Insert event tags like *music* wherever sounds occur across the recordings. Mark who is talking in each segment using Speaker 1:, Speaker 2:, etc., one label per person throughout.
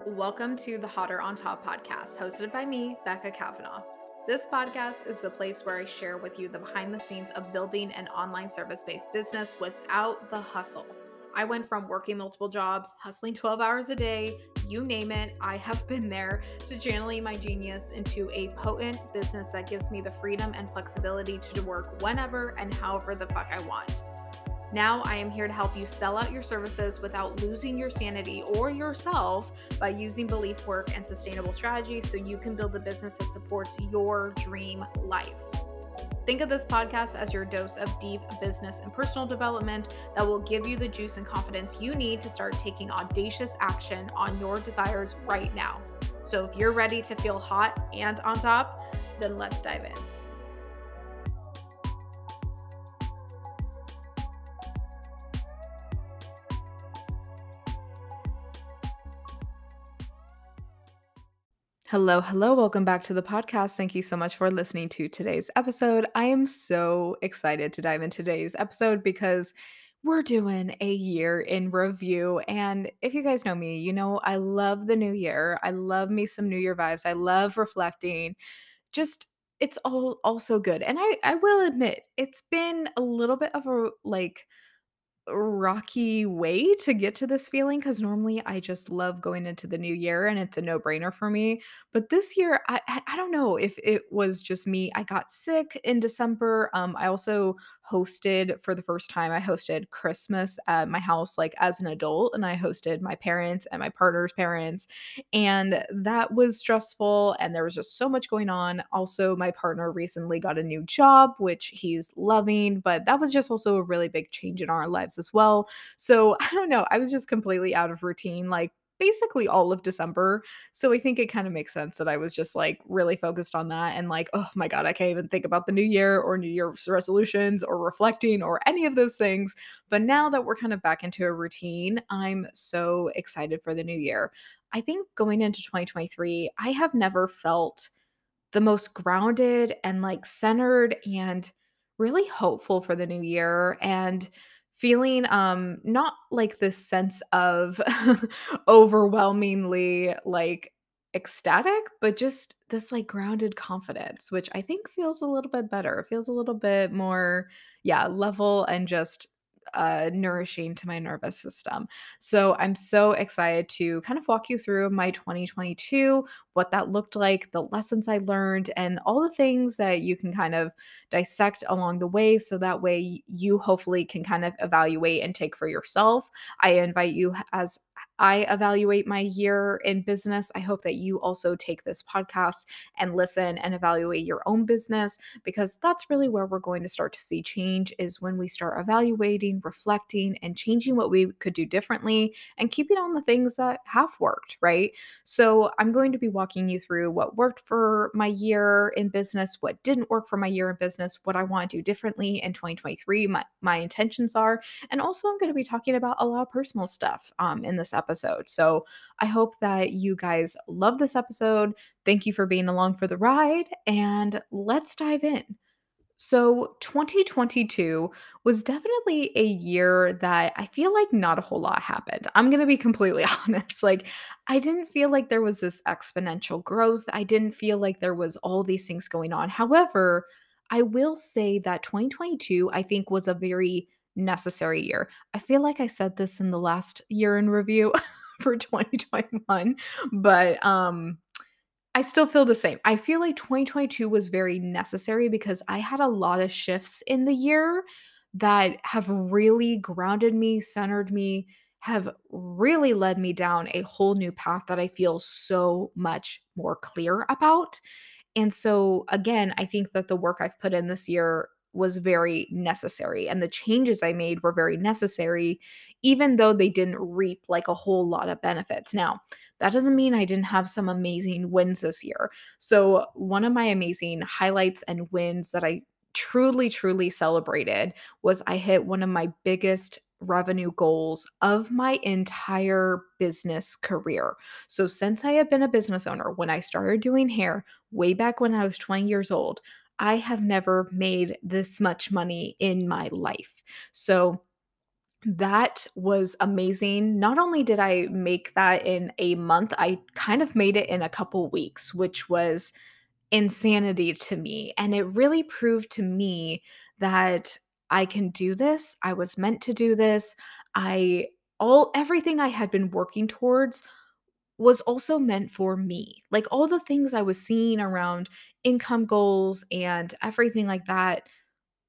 Speaker 1: Welcome to the Hotter on Top podcast, hosted by me, Becca Kavanaugh. This podcast is the place where I share with you the behind the scenes of building an online service based business without the hustle. I went from working multiple jobs, hustling 12 hours a day, you name it, I have been there, to channeling my genius into a potent business that gives me the freedom and flexibility to work whenever and however the fuck I want. Now, I am here to help you sell out your services without losing your sanity or yourself by using belief work and sustainable strategies so you can build a business that supports your dream life. Think of this podcast as your dose of deep business and personal development that will give you the juice and confidence you need to start taking audacious action on your desires right now. So, if you're ready to feel hot and on top, then let's dive in. Hello, hello. Welcome back to the podcast. Thank you so much for listening to today's episode. I am so excited to dive into today's episode because we're doing a year in review. And if you guys know me, you know I love the new year. I love me some new year vibes. I love reflecting. Just it's all also good. And I I will admit, it's been a little bit of a like rocky way to get to this feeling because normally I just love going into the new year and it's a no-brainer for me. But this year, I I don't know if it was just me. I got sick in December. Um, I also hosted for the first time. I hosted Christmas at my house like as an adult, and I hosted my parents and my partner's parents, and that was stressful. And there was just so much going on. Also, my partner recently got a new job, which he's loving, but that was just also a really big change in our lives as well. So *laughs* I don't know. I was just completely out of routine, like basically all of December. So I think it kind of makes sense that I was just like really focused on that and like, oh my God, I can't even think about the new year or New Year's resolutions or reflecting or any of those things. But now that we're kind of back into a routine, I'm so excited for the new year. I think going into 2023, I have never felt the most grounded and like centered and really hopeful for the new year and feeling um not like this sense of *laughs* overwhelmingly like ecstatic but just this like grounded confidence which i think feels a little bit better. Feels a little bit more yeah level and just uh nourishing to my nervous system so i'm so excited to kind of walk you through my 2022 what that looked like, the lessons I learned, and all the things that you can kind of dissect along the way. So that way you hopefully can kind of evaluate and take for yourself. I invite you as I evaluate my year in business. I hope that you also take this podcast and listen and evaluate your own business because that's really where we're going to start to see change is when we start evaluating, reflecting, and changing what we could do differently and keeping on the things that have worked, right? So I'm going to be walking you through what worked for my year in business, what didn't work for my year in business, what I want to do differently in 2023, my, my intentions are. And also, I'm going to be talking about a lot of personal stuff um, in this episode. So I hope that you guys love this episode. Thank you for being along for the ride, and let's dive in. So, 2022 was definitely a year that I feel like not a whole lot happened. I'm going to be completely *laughs* honest. Like, I didn't feel like there was this exponential growth. I didn't feel like there was all these things going on. However, I will say that 2022, I think, was a very necessary year. I feel like I said this in the last year in review *laughs* for 2021, but um I still feel the same. I feel like 2022 was very necessary because I had a lot of shifts in the year that have really grounded me, centered me, have really led me down a whole new path that I feel so much more clear about. And so, again, I think that the work I've put in this year was very necessary and the changes I made were very necessary, even though they didn't reap like a whole lot of benefits. Now, that doesn't mean I didn't have some amazing wins this year. So, one of my amazing highlights and wins that I truly, truly celebrated was I hit one of my biggest revenue goals of my entire business career. So, since I have been a business owner, when I started doing hair way back when I was 20 years old, I have never made this much money in my life. So, That was amazing. Not only did I make that in a month, I kind of made it in a couple weeks, which was insanity to me, and it really proved to me that I can do this, I was meant to do this, I all everything I had been working towards was also meant for me. Like, all the things I was seeing around income goals and everything like that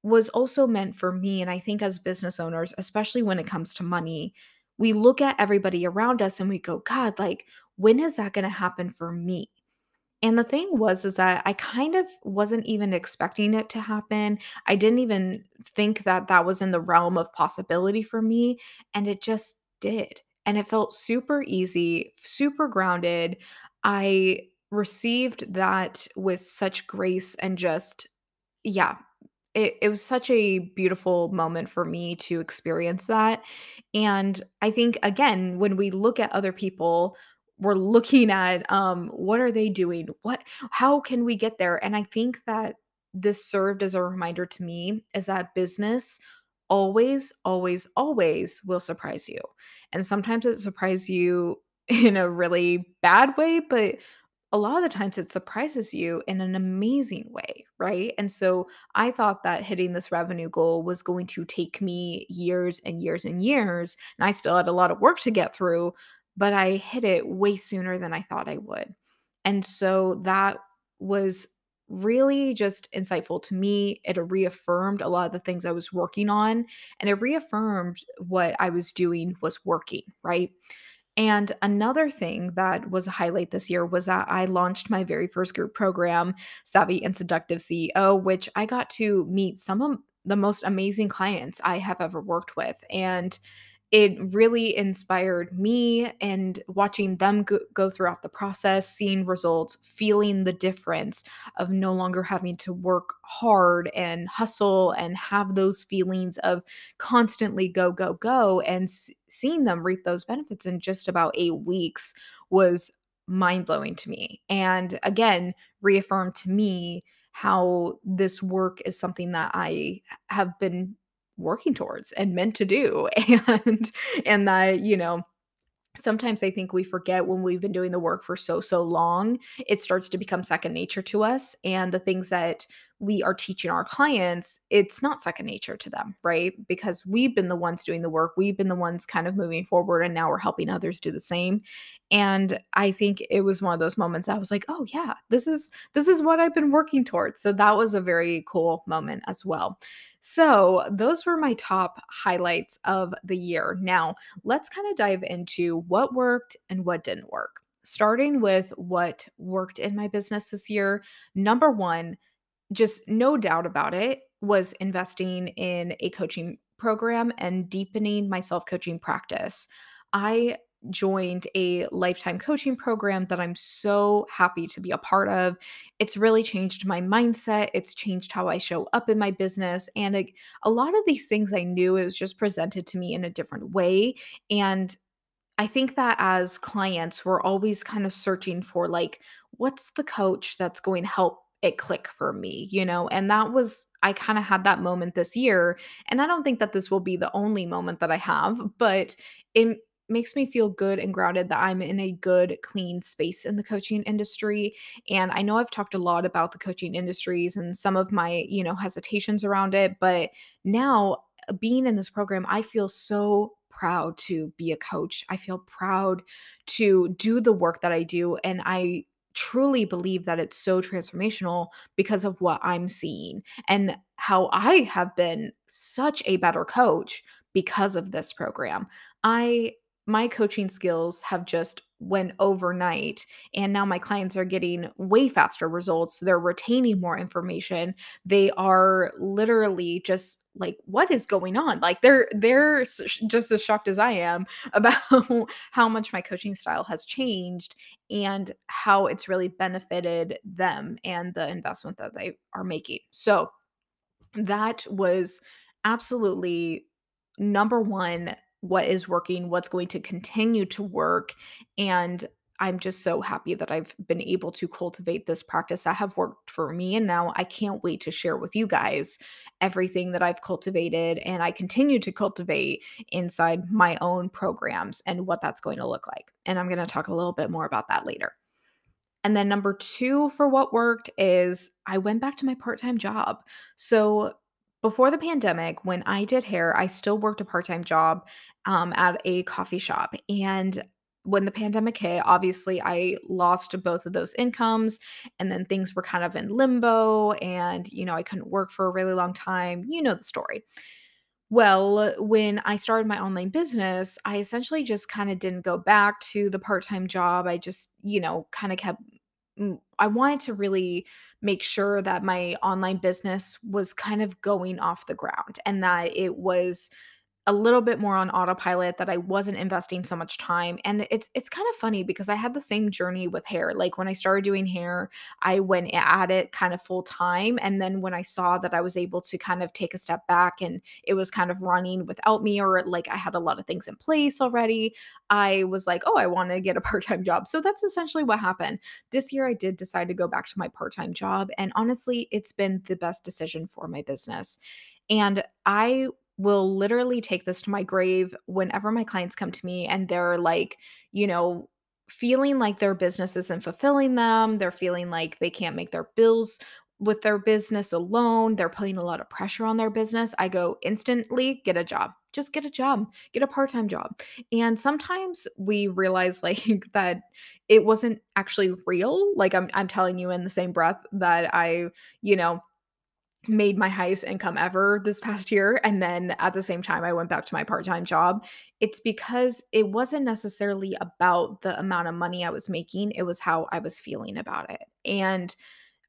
Speaker 1: was also meant for me, and I think as business owners, especially when it comes to money, we look at everybody around us and we go, "God, like, when is that gonna happen for me?" And the thing was is that I kind of wasn't even expecting it to happen. I didn't even think that that was in the realm of possibility for me, and it just did. And it felt super easy, super grounded. I received that with such grace and just yeah, it it was such a beautiful moment for me to experience that, and I think, again, when we look at other people, we're looking at, um, what are they doing? What how can we get there? And I think that this served as a reminder to me is that business always, always, always will surprise you, and sometimes it surprise you *laughs* in a really bad way, but a lot of the times it surprises you in an amazing way, right? And so I thought that hitting this revenue goal was going to take me years and years and years, and I still had a lot of work to get through, but I hit it way sooner than I thought I would. And so that was really just insightful to me. It reaffirmed a lot of the things I was working on, and it reaffirmed what I was doing was working, right? And another thing that was a highlight this year was that I launched my very first group program, Savvy and Seductive CEO, which I got to meet some of the most amazing clients I have ever worked with. And it really inspired me and watching them go, go throughout the process, seeing results, feeling the difference of no longer having to work hard and hustle and have those feelings of constantly go, go, go, and s- seeing them reap those benefits in just about eight weeks was mind blowing to me. And again, reaffirmed to me how this work is something that I have been working towards and meant to do *laughs* and and that you know Sometimes I think we forget when we've been doing the work for so, so long, it starts to become second nature to us. And the things that we are teaching our clients, it's not second nature to them, right? Because we've been the ones doing the work, we've been the ones kind of moving forward, and now we're helping others do the same. And I think it was one of those moments I was like, oh yeah, this is this is what I've been working towards. So that was a very cool moment as well. So those were my top highlights of the year. Now, let's kind of dive into what worked and what didn't work. Starting with what worked in my business this year. Number one, just no doubt about it, was investing in a coaching program and deepening my self coaching practice. I joined a lifetime coaching program that I'm so happy to be a part of. It's really changed my mindset. It's changed how I show up in my business. And a, a lot of these things I knew it was just presented to me in a different way. And I think that as clients, we're always kind of searching for like, what's the coach that's going to help it click for me, you know? And that was, I kind of had that moment this year. And I don't think that this will be the only moment that I have, but it makes me feel good and grounded that I'm in a good, clean space in the coaching industry. And I know I've talked a lot about the coaching industries and some of my, you know, hesitations around it, but now uh, being in this program, I feel so proud to be a coach. I feel proud to do the work that I do. And I truly believe that it's so transformational because of what I'm seeing and how I have been such a better coach because of this program. I my coaching skills have just went overnight and now my clients are getting way faster results they're retaining more information they are literally just like what is going on? Like they're they're just as shocked as i am *laughs* about how much my coaching style has changed and how it's really benefited them and the investment that they are making. So that was absolutely number 1, what is working, what's going to continue to work, and I'm just so happy that I've been able to cultivate this practice that have worked for me, and now I can't wait to share with you guys everything that I've cultivated and I continue to cultivate inside my own programs and what that's going to look like. And I'm going to talk a little bit more about that later. And then number 2 for what worked is I went back to my part-time job. So before the pandemic, when I did hair, I still worked a part-time job um, at a coffee shop. And when the pandemic hit, obviously I lost both of those incomes and then things were kind of in limbo and you know, I couldn't work for a really long time. You know the story. Well, when I started my online business, I essentially just kind of didn't go back to the part-time job. I just, you know, kind of kept mm, I wanted to really make sure that my online business was kind of going off the ground and that it was a little bit more on autopilot that I wasn't investing so much time. And it's it's kind of funny because I had the same journey with hair. Like when I started doing hair, I went at it kind of full time and then when I saw that I was able to kind of take a step back and it was kind of running without me or like I had a lot of things in place already, I was like, "Oh, I want to get a *laughs* part-time job." So that's essentially what happened. This year I did decide to go back to my part-time job and honestly, it's been the best decision for my business. And I will literally take this to my grave whenever my clients come to me and they're like, you know, feeling like their business isn't fulfilling them. They're feeling like they can't make their bills with their business alone. They're putting a lot of pressure on their business. I go instantly get a job. Just get a job, get a part time job. And sometimes we realize *laughs* like that it wasn't actually real. Like I'm, I'm telling you in the same breath that I, you know, made my highest income ever this past year and then at the same time I went back to my part-time job. It's because it wasn't necessarily about the amount of money I was making it was how I was feeling about it. And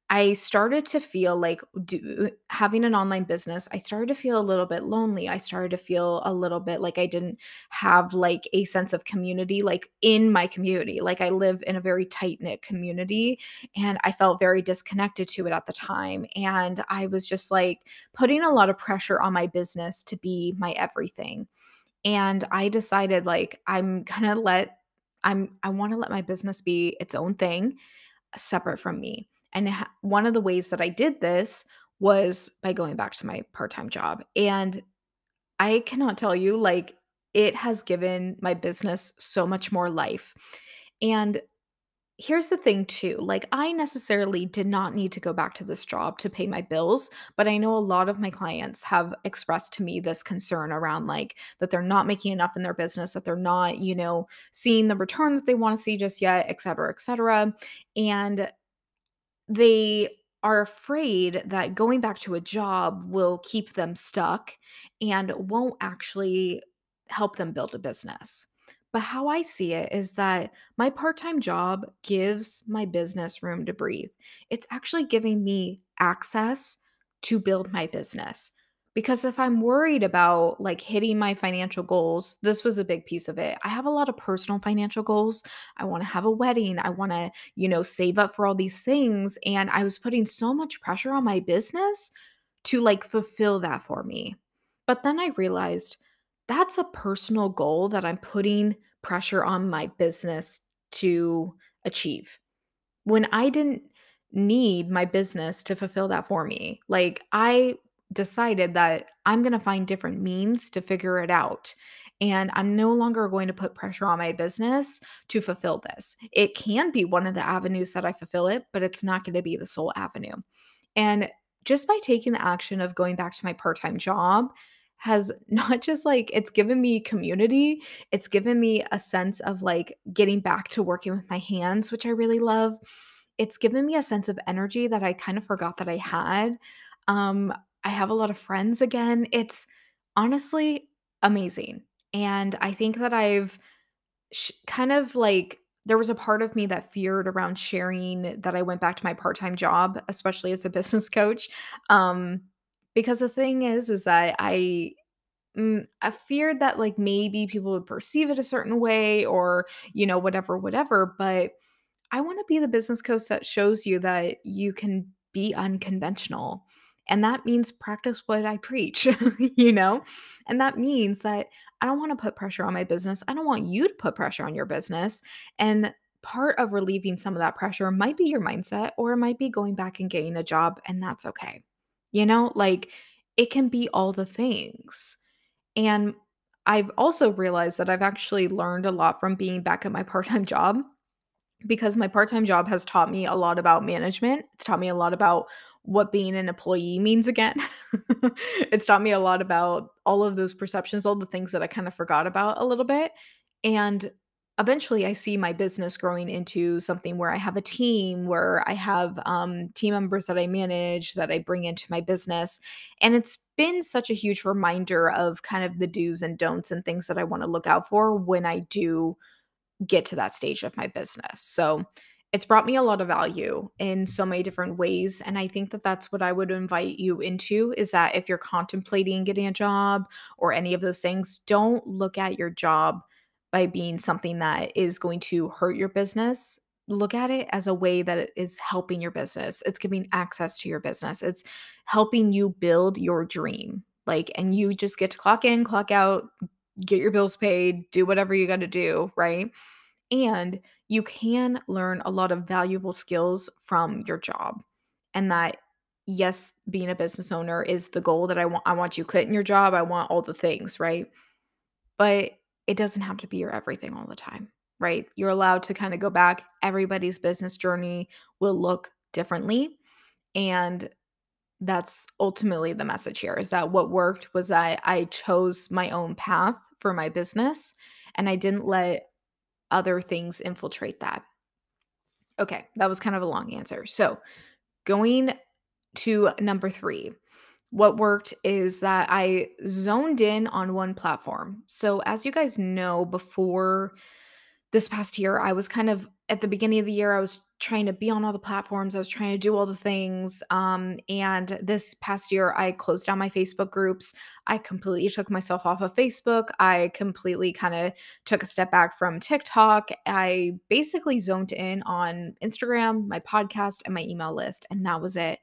Speaker 1: I started to feel like do, having an online business, I started to feel a little bit lonely. I started to feel a little bit like I didn't have like a sense of community like in my community. Like I live in a very tight-knit community and I felt very disconnected to it at the time and I was just like putting a lot of pressure on my business to be my everything. And I decided like I'm going to let I'm I want to let my business be its own thing separate from me and one of the ways that I did this was by going back to my part time job. And I cannot tell you, like, it has given my business so much more life. And here's the thing, too like, I necessarily did not need to go back to this job to pay my bills, but I know a lot of my clients have expressed to me this concern around like that they're not making enough in their business, that they're not, you know, seeing the return that they want to see just yet, et cetera, et cetera. And they are afraid that going back to a job will keep them stuck and won't actually help them build a business. But how I see it is that my part time job gives my business room to breathe. It's actually giving me access to build my business. Because if I'm worried about like hitting my financial goals, this was a big piece of it. I have a lot of personal financial goals. I want to have a wedding. I want to, you know, save up for all these things. And I was putting so much pressure on my business to like fulfill that for me. But then I realized that's a personal goal that I'm putting pressure on my business to achieve. When I didn't need my business to fulfill that for me. Like I decided that I'm going to find different means to figure it out. And I'm no longer going to put pressure on my business to fulfill this. It can be one of the avenues that I fulfill it, but it's not going to be the sole avenue. And just by taking the action of going back to my part time job, has *laughs* not just like it's given me community, it's given me a sense of like getting back to working with my hands, which I really love. It's given me a sense of energy that I kind of forgot that I had. Um, I have a lot of friends again. It's honestly amazing. And I think that I've sh- kind of like, there was a part of me that feared around sharing that I went back to my part time job, especially as a *laughs* business coach. Um, because the thing is, is that I, mm, I feared that like maybe people would perceive it a certain way or, you know, whatever, whatever. But I want to be the business coach that shows you that you can be unconventional and that means practice what I preach, *laughs* you know? And that means that I don't want to put pressure on my business. I don't want you to put pressure on your business. And part of relieving some of that pressure might be your mindset or it might be going back and getting a job, and that's okay. You know, like it can be all the things. And I've also realized that I've actually learned a lot from being back at my part time job because my part-time job has taught me a lot about management. It's taught me a lot about what being an employee means again. *laughs* it's taught me a lot about all of those perceptions, all the things that I kind of forgot about a little bit. And eventually I see my business growing into something where I have a team, where I have um, team members that I manage, that I bring into my business. And it's been such a huge reminder of kind of the do's and don'ts and things that I want to look out for when I do get to that stage of my business. So it's brought me a lot of value in so many different ways and I think that that's what I would invite you into is that if you're contemplating getting a job or any of those things, don't look at your job by being something that is going to hurt your business. Look at it as a way that it is helping your business. It's giving access to your business. It's helping you build your dream. Like and you just get to clock in, clock out, get your bills paid, do whatever you got to do, right? And you can learn a lot of valuable skills from your job. And that yes, being a business owner is the goal that I want I want you quitting your job, I want all the things, right? But it doesn't have to be your everything all the time, right? You're allowed to kind of go back. Everybody's business journey will look differently and that's ultimately the message here is that what worked was that I chose my own path for my business and I didn't let other things infiltrate that. Okay, that was kind of a long answer. So, going to number three, what worked is that I zoned in on one platform. So, as you guys know, before this past year, I was kind of at the beginning of the year, I was trying to be on all the platforms. I was trying to do all the things. Um, and this past year, I closed down my Facebook groups. I completely took myself off of Facebook. I completely kind of took a step back from TikTok. I basically zoned in on Instagram, my podcast, and my email list. And that was it.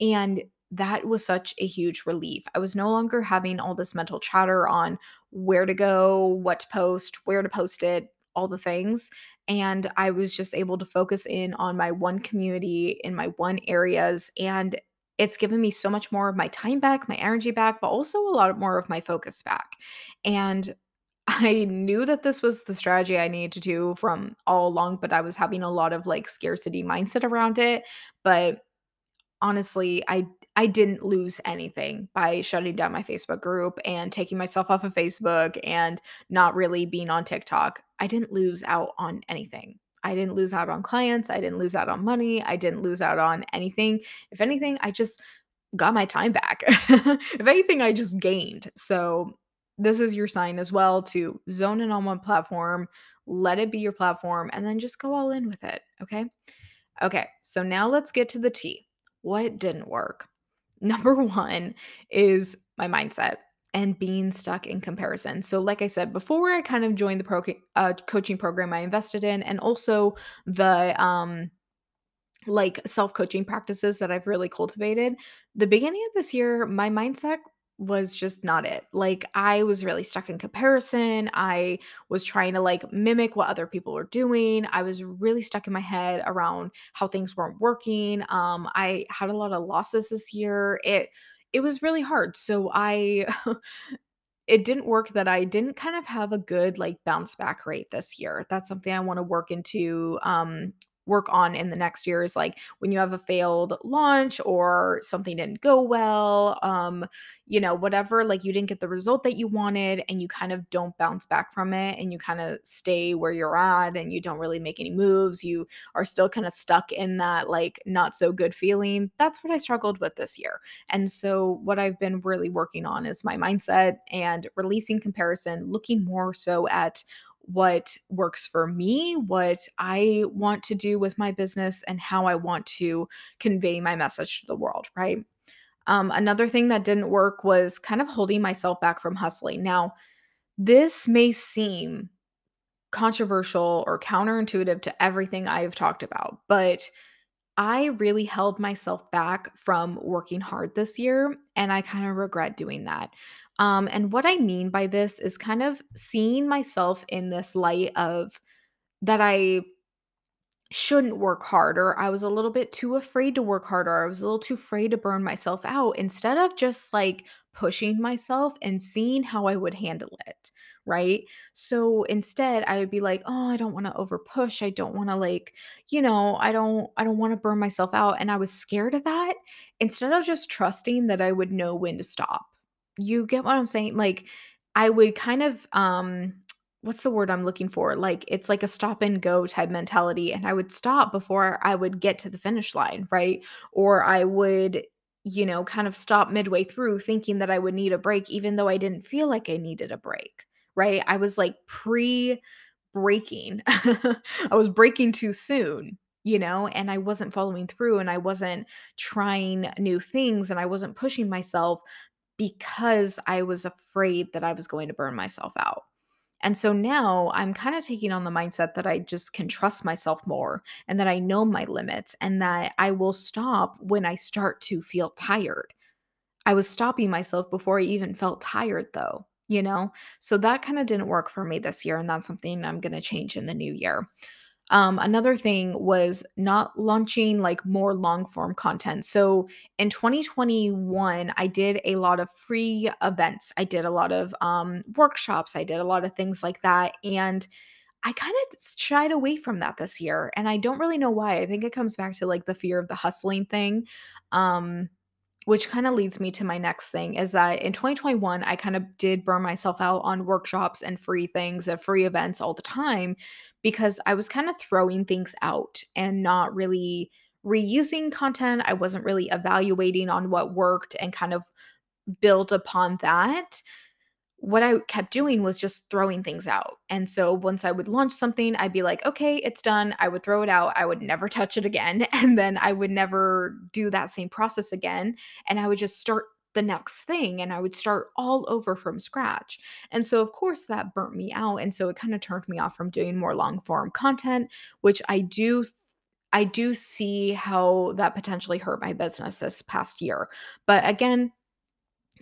Speaker 1: And that was such a huge relief. I was no longer having all this mental chatter on where to go, what to post, where to post it, all the things. And I was just able to focus in on my one community in my one areas. And it's given me so much more of my time back, my energy back, but also a lot more of my focus back. And *laughs* I knew that this was the strategy I needed to do from all along, but I was having a lot of like scarcity mindset around it. But honestly, I I didn't lose anything by shutting down my Facebook group and taking myself off of Facebook and not really being on TikTok. I didn't lose out on anything. I didn't lose out on clients, I didn't lose out on money, I didn't lose out on anything. If anything, I just got my time back. *laughs* if anything, I just gained. So, this is your sign as well to zone in on one platform, let it be your platform, and then just go all in with it. Okay. Okay. So, now let's get to the T. what didn't work? *laughs* Number one is my mindset and being stuck in comparison. So, like I said before, I kind of joined the pro uh, coaching program I invested in, and also the um like self coaching practices that I've really cultivated. The beginning of this year, my mindset was just not it. Like I was really stuck in comparison. I was trying to like mimic what other people were doing. I was really stuck in my head around how things weren't working. Um I had a lot of losses this year. It it was really hard. So I *laughs* it didn't work that I didn't kind of have a good like bounce back rate this year. That's something I want to work into um work on in the next year is like when you have a failed launch or something didn't go well um you know whatever like you didn't get the result that you wanted and you kind of don't bounce back from it and you kind of stay where you're at and you don't really make any moves you are still kind of stuck in that like not so good feeling that's what I struggled with this year. And so what I've been really working on is my mindset and releasing comparison looking more so at what works for me, what I want to do with my business, and how I want to convey my message to the world, right? Um, another thing that didn't work was kind of holding myself back from hustling. Now, this may seem controversial or counterintuitive to everything I've talked about, but I really held myself back from working hard this year, and I kind of regret doing that. Um, and what I mean by this is kind of seeing myself in this light of that I shouldn't work harder. I was a little bit too afraid to work harder. I was a little too afraid to burn myself out instead of just like pushing myself and seeing how I would handle it. Right. So instead, I would be like, oh, I don't want to over push. I don't want to, like, you know, I don't, I don't want to burn myself out. And I was scared of that instead of just trusting that I would know when to stop. You get what I'm saying? Like, I would kind of, um, what's the word I'm looking for? Like, it's like a stop and go type mentality, and I would stop before I would get to the finish line, right? Or I would, you know, kind of stop midway through thinking that I would need a break, even though I didn't feel like I needed a break, right? I was like pre breaking. *laughs* I was breaking too soon, you know, and I wasn't following through and I wasn't trying new things and I wasn't pushing myself because I was afraid that I was going to burn myself out. And so now I'm kind of taking on the mindset that I just can trust myself more and that I know my limits and that I will stop when I start to feel tired. I was stopping myself before I even felt tired though, you know? So that kind of didn't work for me this year and that's something I'm going to change in the new year. Um, another thing was not launching like more long form content. So in 2021, I did a lot of free events. I did a lot of um, workshops. I did a lot of things like that. And I kind of shied away from that this year. And I don't really know why. I think it comes back to like the fear of the hustling thing. Um, which kind of leads me to my next thing is that in 2021, I kind of did burn myself out on workshops and free things and free events all the time because I was kind of throwing things out and not really reusing content. I wasn't really evaluating on what worked and kind of build upon that what I kept doing was just throwing things out. And so once I would launch something, I'd be like, okay, it's done. I would throw it out. I would never *laughs* touch it again. And then I would never do that same process again. And I would just start the next thing and I would start all over from scratch. And so, of course, that burnt me out. And so it kind of turned me off from doing more long form content, which I do. I do see how that potentially hurt my business this past year. But again,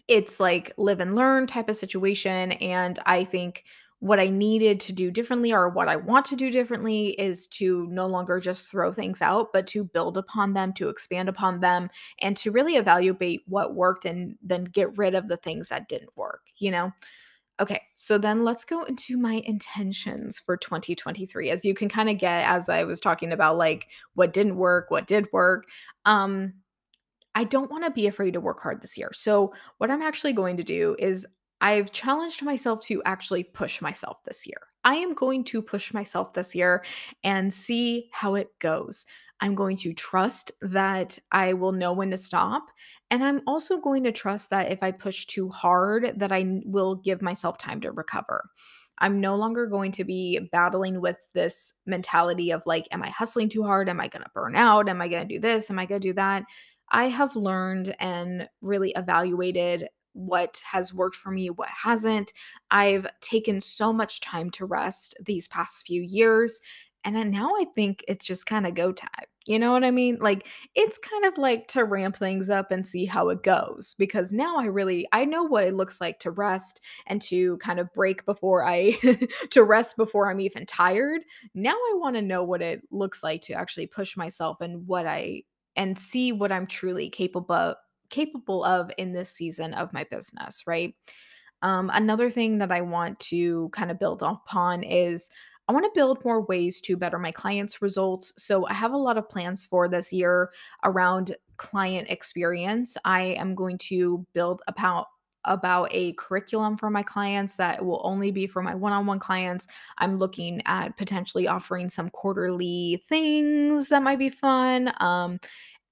Speaker 1: it's like live and learn type of situation. And I think what I needed to do differently or what I want to do differently is to no longer just throw things out, but to build upon them, to expand upon them, and to really evaluate what worked and then get rid of the things that didn't work, you know? Okay, so then let's go into my intentions for 2023. As you can kind of get as I was talking about like what didn't work, what did work. Um I don't want to be afraid to work hard this year. So, what I'm actually going to do is I've challenged myself to actually push myself this year. I am going to push myself this year and see how it goes. I'm going to trust that I will know when to stop. And I'm also going to trust that if I push too hard, that I will give myself time to recover. I'm no longer going to be battling with this mentality of like, am I hustling too hard? Am I going to burn out? Am I going to do this? Am I going to do that? I have learned and really evaluated what has worked for me, what hasn't. I've taken so much time to rest these past few years. And now I think it's just kind of go time. You know what I mean? Like it's kind of like to ramp things up and see how it goes because now I really I know what it looks like to rest and to kind of break before I *laughs* to rest before I'm even tired. Now I want to know what it looks like to actually push myself and what I and see what I'm truly capable capable of in this season of my business, right? Um, another thing that I want to kind of build upon is I want to build more ways to better my clients' results. So I have a lot of plans for this year around client experience. I am going to build about about a curriculum for my clients that will only be for my one-on-one clients. I'm looking at potentially offering some quarterly things that might be fun. Um,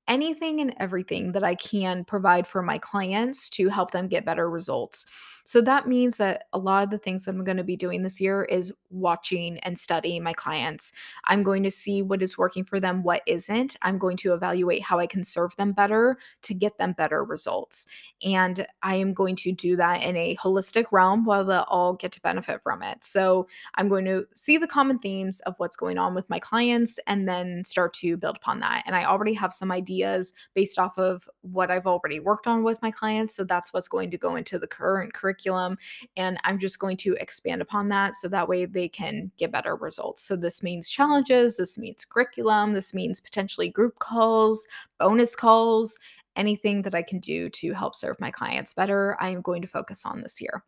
Speaker 1: anything and everything that I can provide for my clients to help them get better results. So that means that a lot of the things that I'm going to be doing this year is watching and studying my clients. I'm going to see what is working for them, what isn't. I'm going to evaluate how I can serve them better to get them better results. And I am going to do that in a holistic realm while they all get to benefit from it. So I'm going to see the common themes of what's going on with my clients and then start to build upon that. And I already have some ideas based off of what I've already worked on with my clients. So that's what's going to go into the current curriculum curriculum. And I'm just going to expand upon that so that way they can get better results. So this means challenges, this means curriculum, this means potentially group calls, bonus calls, anything that I can do to help serve my clients better, I am going to focus on this year.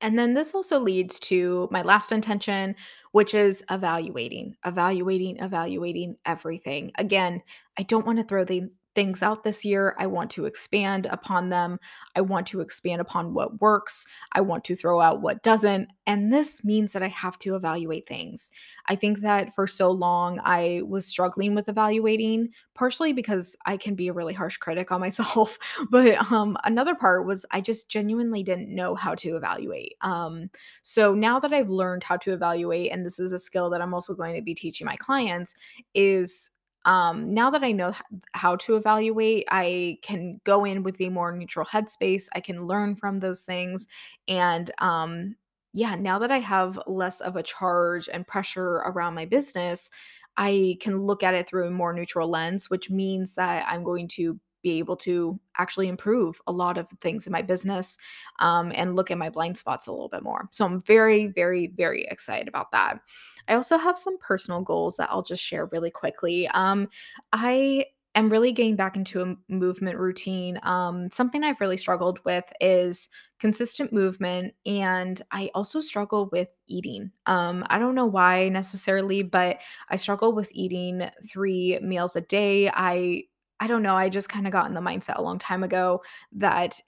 Speaker 1: And then this also leads to my last intention, which is evaluating, evaluating, evaluating everything. Again, I don't want to throw the things out this year. I want to expand upon them. I want to expand upon what works. I want to throw out what doesn't. And this means that I have to evaluate things. I think that for so long I was struggling with evaluating, partially because I can be a really harsh critic on *laughs* myself. But um, another part was I just genuinely didn't know how to evaluate. Um, so now that I've learned how to evaluate, and this is a skill that I'm also going to be teaching my clients, is um, now that I know how to evaluate, I can go in with a more neutral headspace. I can learn from those things. And um, yeah, now that I have less of a charge and pressure around my business, I can look at it through a more neutral lens, which means that I'm going to be able to actually improve a lot of things in my business um, and look at my blind spots a little bit more. So I'm very, very, very excited about that. I also have some personal goals that I'll just share really quickly. Um, I am really getting back into a movement routine. Um, something I've really struggled with is consistent movement, and I also struggle with eating. Um, I don't know why necessarily, but I struggle with eating three meals a day. I I don't know, I just kinda got in the mindset a long time ago that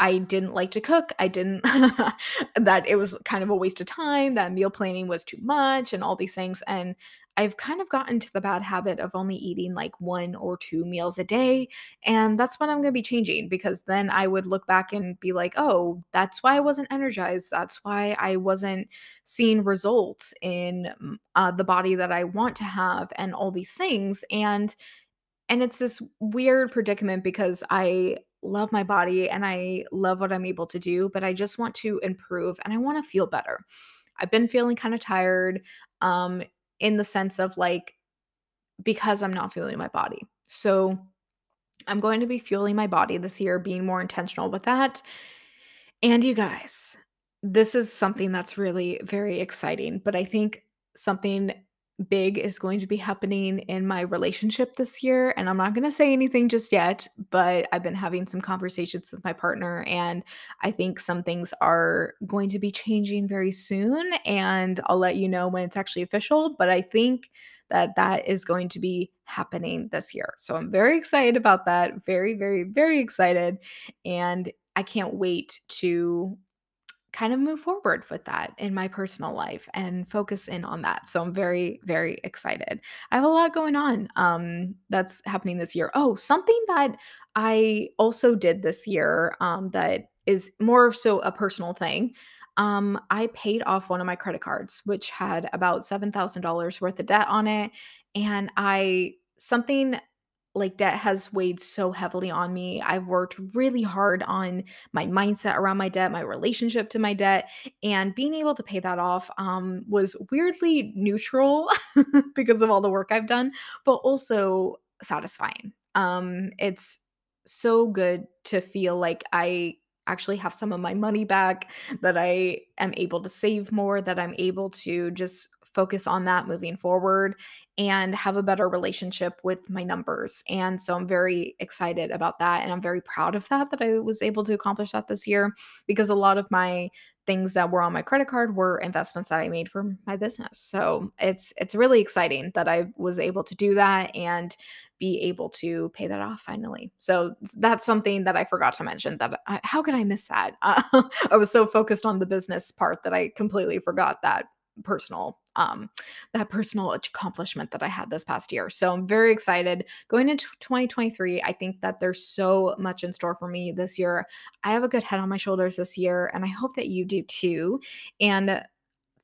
Speaker 1: I didn't like to cook. I didn't *laughs* that it was kind of a waste of time, that meal planning was too much and all these things, and I've kind of gotten to the bad habit of only eating like 1 or 2 meals a day, and that's what I'm gonna be changing because then I would look back and be like, "Oh, that's why I wasn't energized. That's why I wasn't seeing results in, uh, the body that I want to have," and all these things, and and it's this weird predicament because I love my body and I love what I'm able to do, but I just want to improve and I want to feel better. I've been feeling kind of tired um in the sense of like because I'm not fueling my body. So I'm going to be fueling my body this year, being more intentional with that. And you guys, this is something that's really very exciting, but I think something big is going to be happening in my relationship this year. And I'm not going to say anything just yet, but I've been having some conversations with my partner, and I think some things are going to be changing very soon. And I'll let you know when it's actually official. But I think that that is going to be happening this year. So I'm very excited about that. Very, very, very excited. And I can't wait to kind of move forward with that in my personal life and focus in on that. So I'm very, very excited. I have a lot going on um, that's happening this year. Oh, something that I also did this year um, that is more so a personal thing. Um, I paid off one of my credit cards, which had about $7,000 worth of debt on it. And I, something like debt has weighed so heavily on me. I've worked really hard on my mindset around my debt, my relationship to my debt, and being able to pay that off um, was weirdly neutral *laughs* because of all the work I've done, but also satisfying. Um, it's so good to feel like I actually have some of my money back, that I am able to save more, that I'm able to just focus on that moving forward and have a better relationship with my numbers. And so I'm very excited about that and I'm very proud of that that I was able to accomplish that this year because a lot of my things that were on my credit card were investments that I made for my business. So it's it's really exciting that I was able to do that and be able to pay that off finally. So that's something that I forgot to mention that I, how could I miss that? Uh, *laughs* I was so focused on the business part that I completely forgot that personal um that personal accomplishment that I had this past year. So I'm very excited going into 2023. I think that there's so much in store for me this year. I have a good head on my shoulders this year and I hope that you do too. And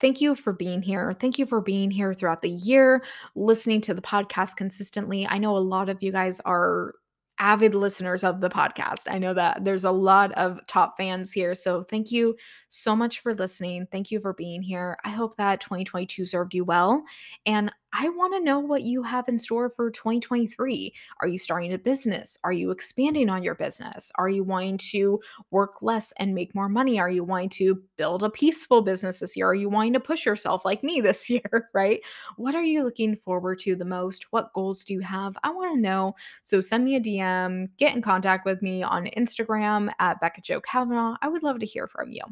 Speaker 1: Thank you for being here. Thank you for being here throughout the year, listening to the podcast consistently. I know a lot of you guys are avid listeners of the podcast. I know that there's a lot of top fans here. So thank you so much for listening. Thank you for being here. I hope that 2022 served you well. And I want to know what you have in store for 2023. Are you starting a business? Are you expanding on your business? Are you wanting to work less and make more money? Are you wanting to build a peaceful business this year? Are you wanting to push yourself like me this *laughs* year, right? What are you looking forward to the most? What goals do you have? I want to know. So send me a DM, get in contact with me on Instagram at Becca Joe Kavanaugh. I would love to hear from you.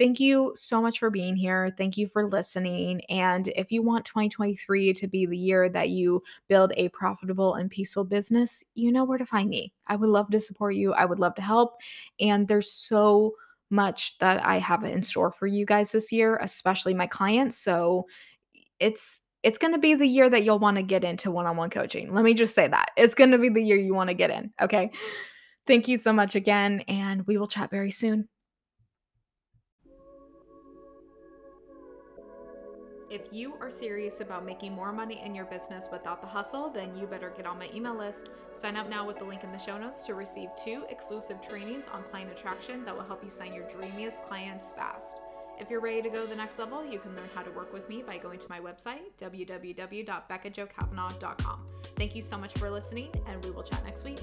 Speaker 1: Thank you so much for being here. Thank you for listening. And if you want 2023 to be the year that you build a profitable and peaceful business, you know where to find me. I would love to support you. I would love to help. And there's so much that I have in store for you guys this year, especially my clients. So it's it's going to be the year that you'll want to get into one-on-one coaching. Let me just say that. It's going to be the year you want to get in, okay? Thank you so much again and we will chat very soon. If you are serious about making more money in your business without the hustle, then you better get on my email list. Sign up now with the link in the show notes to receive two exclusive trainings on client attraction that will help you sign your dreamiest clients fast. If you're ready to go to the next level, you can learn how to work with me by going to my website, www.beccajokavanaugh.com. Thank you so much for listening, and we will chat next week.